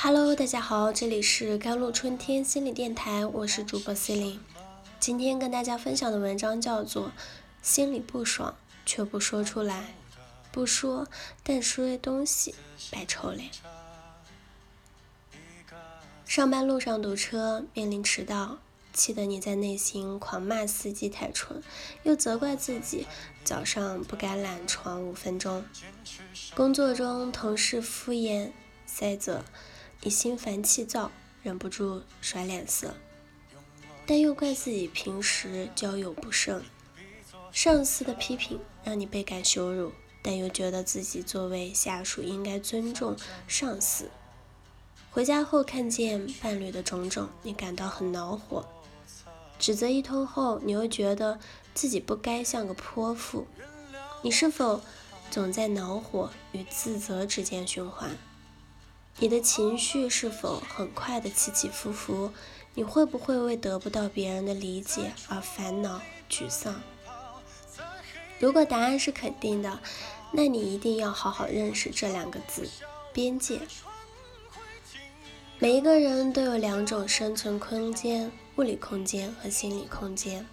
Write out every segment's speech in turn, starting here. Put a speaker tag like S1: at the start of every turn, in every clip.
S1: Hello，大家好，这里是甘露春天心理电台，我是主播 Celine。今天跟大家分享的文章叫做《心里不爽却不说出来，不说但说些东西白臭脸》。上班路上堵车，面临迟到，气得你在内心狂骂司机太蠢，又责怪自己早上不该懒床五分钟。工作中同事敷衍塞责。你心烦气躁，忍不住甩脸色，但又怪自己平时交友不慎；上司的批评让你倍感羞辱，但又觉得自己作为下属应该尊重上司。回家后看见伴侣的种种，你感到很恼火；指责一通后，你又觉得自己不该像个泼妇。你是否总在恼火与自责之间循环？你的情绪是否很快的起起伏伏？你会不会为得不到别人的理解而烦恼沮丧？如果答案是肯定的，那你一定要好好认识这两个字：边界。每一个人都有两种生存空间：物理空间和心理空间。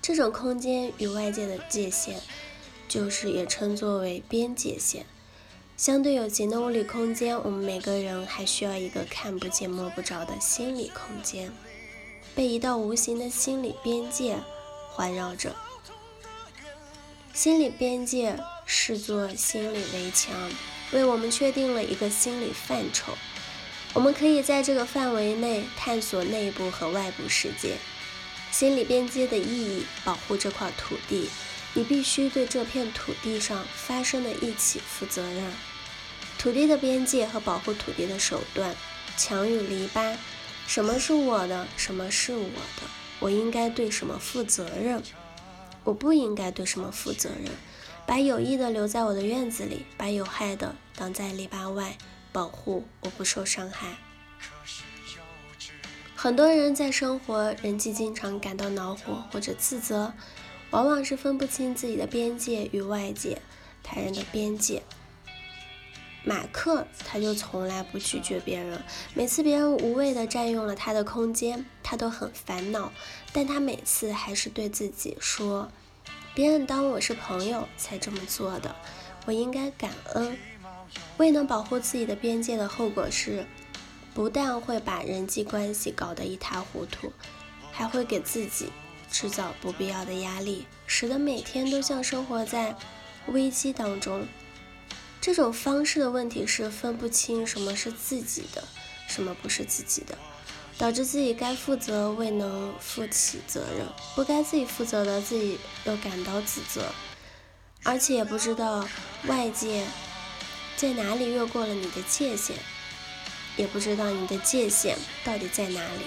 S1: 这种空间与外界的界限，就是也称作为边界线。相对有形的物理空间，我们每个人还需要一个看不见摸不着的心理空间，被一道无形的心理边界环绕着。心理边界视作心理围墙，为我们确定了一个心理范畴，我们可以在这个范围内探索内部和外部世界。心理边界的意义，保护这块土地，你必须对这片土地上发生的一起负责任。土地的边界和保护土地的手段，墙与篱笆，什么是我的，什么是我的，我应该对什么负责任，我不应该对什么负责任，把有益的留在我的院子里，把有害的挡在篱笆外，保护我不受伤害。很多人在生活人际经常感到恼火或者自责，往往是分不清自己的边界与外界他人的边界。马克他就从来不拒绝别人，每次别人无谓的占用了他的空间，他都很烦恼。但他每次还是对自己说：“别人当我是朋友才这么做的，我应该感恩。”未能保护自己的边界的后果是，不但会把人际关系搞得一塌糊涂，还会给自己制造不必要的压力，使得每天都像生活在危机当中。这种方式的问题是分不清什么是自己的，什么不是自己的，导致自己该负责未能负起责任，不该自己负责的自己又感到自责，而且也不知道外界在哪里越过了你的界限，也不知道你的界限到底在哪里。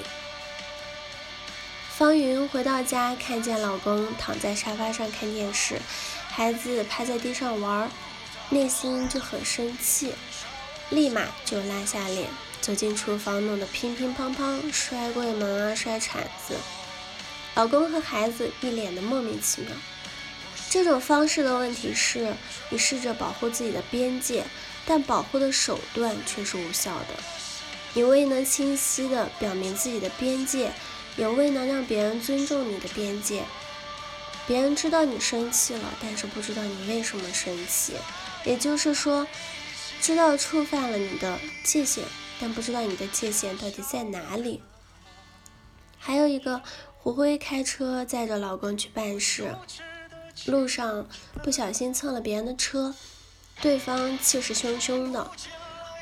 S1: 方云回到家，看见老公躺在沙发上看电视，孩子趴在地上玩。内心就很生气，立马就拉下脸走进厨房，弄得乒乒乓乓，摔柜门啊，摔铲子。老公和孩子一脸的莫名其妙。这种方式的问题是，你试着保护自己的边界，但保护的手段却是无效的。你未能清晰的表明自己的边界，也未能让别人尊重你的边界。别人知道你生气了，但是不知道你为什么生气。也就是说，知道触犯了你的界限，但不知道你的界限到底在哪里。还有一个，胡辉开车载着老公去办事，路上不小心蹭了别人的车，对方气势汹汹的，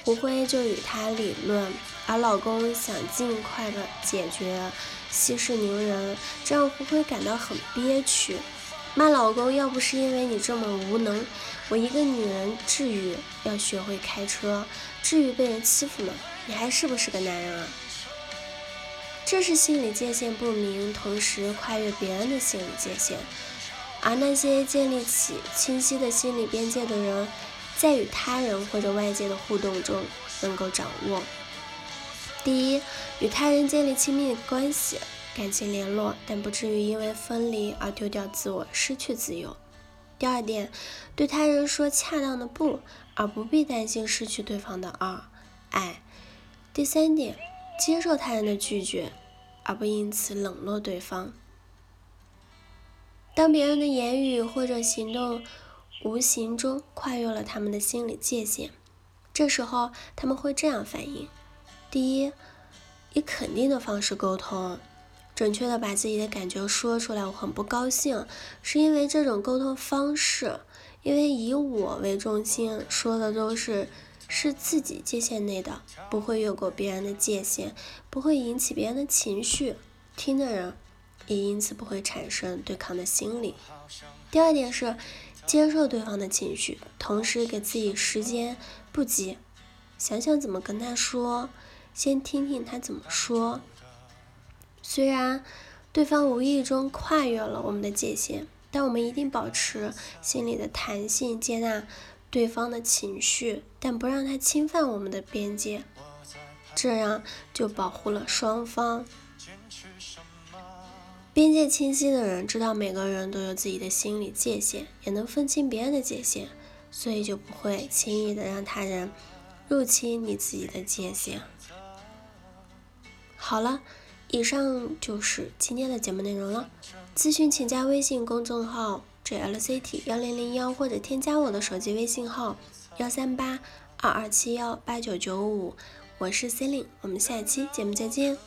S1: 胡辉就与他理论，而老公想尽快的解决，息事宁人，这让胡辉感到很憋屈。骂老公，要不是因为你这么无能，我一个女人至于要学会开车，至于被人欺负吗？你还是不是个男人啊？这是心理界限不明，同时跨越别人的心理界限。而那些建立起清晰的心理边界的人，在与他人或者外界的互动中，能够掌握：第一，与他人建立亲密关系。感情联络，但不至于因为分离而丢掉自我，失去自由。第二点，对他人说恰当的不，而不必担心失去对方的二爱。第三点，接受他人的拒绝，而不因此冷落对方。当别人的言语或者行动无形中跨越了他们的心理界限，这时候他们会这样反应：第一，以肯定的方式沟通，准确的把自己的感觉说出来。我很不高兴，是因为这种沟通方式，因为以我为中心，说的都是是自己界限内的，不会越过别人的界限，不会引起别人的情绪，听的人。也因此不会产生对抗的心理。第二点是接受对方的情绪，同时给自己时间，不急，想想怎么跟他说，先听听他怎么说。虽然对方无意中跨越了我们的界限，但我们一定保持心里的弹性，接纳对方的情绪，但不让他侵犯我们的边界，这样就保护了双方。边界清晰的人，知道每个人都有自己的心理界限，也能分清别人的界限，所以就不会轻易的让他人入侵你自己的界限。好了，以上就是今天的节目内容了。咨询请加微信公众号 jlct 幺零零幺，或者添加我的手机微信号幺三八二二七幺八九九五，我是 c e l i n e 我们下期节目再见。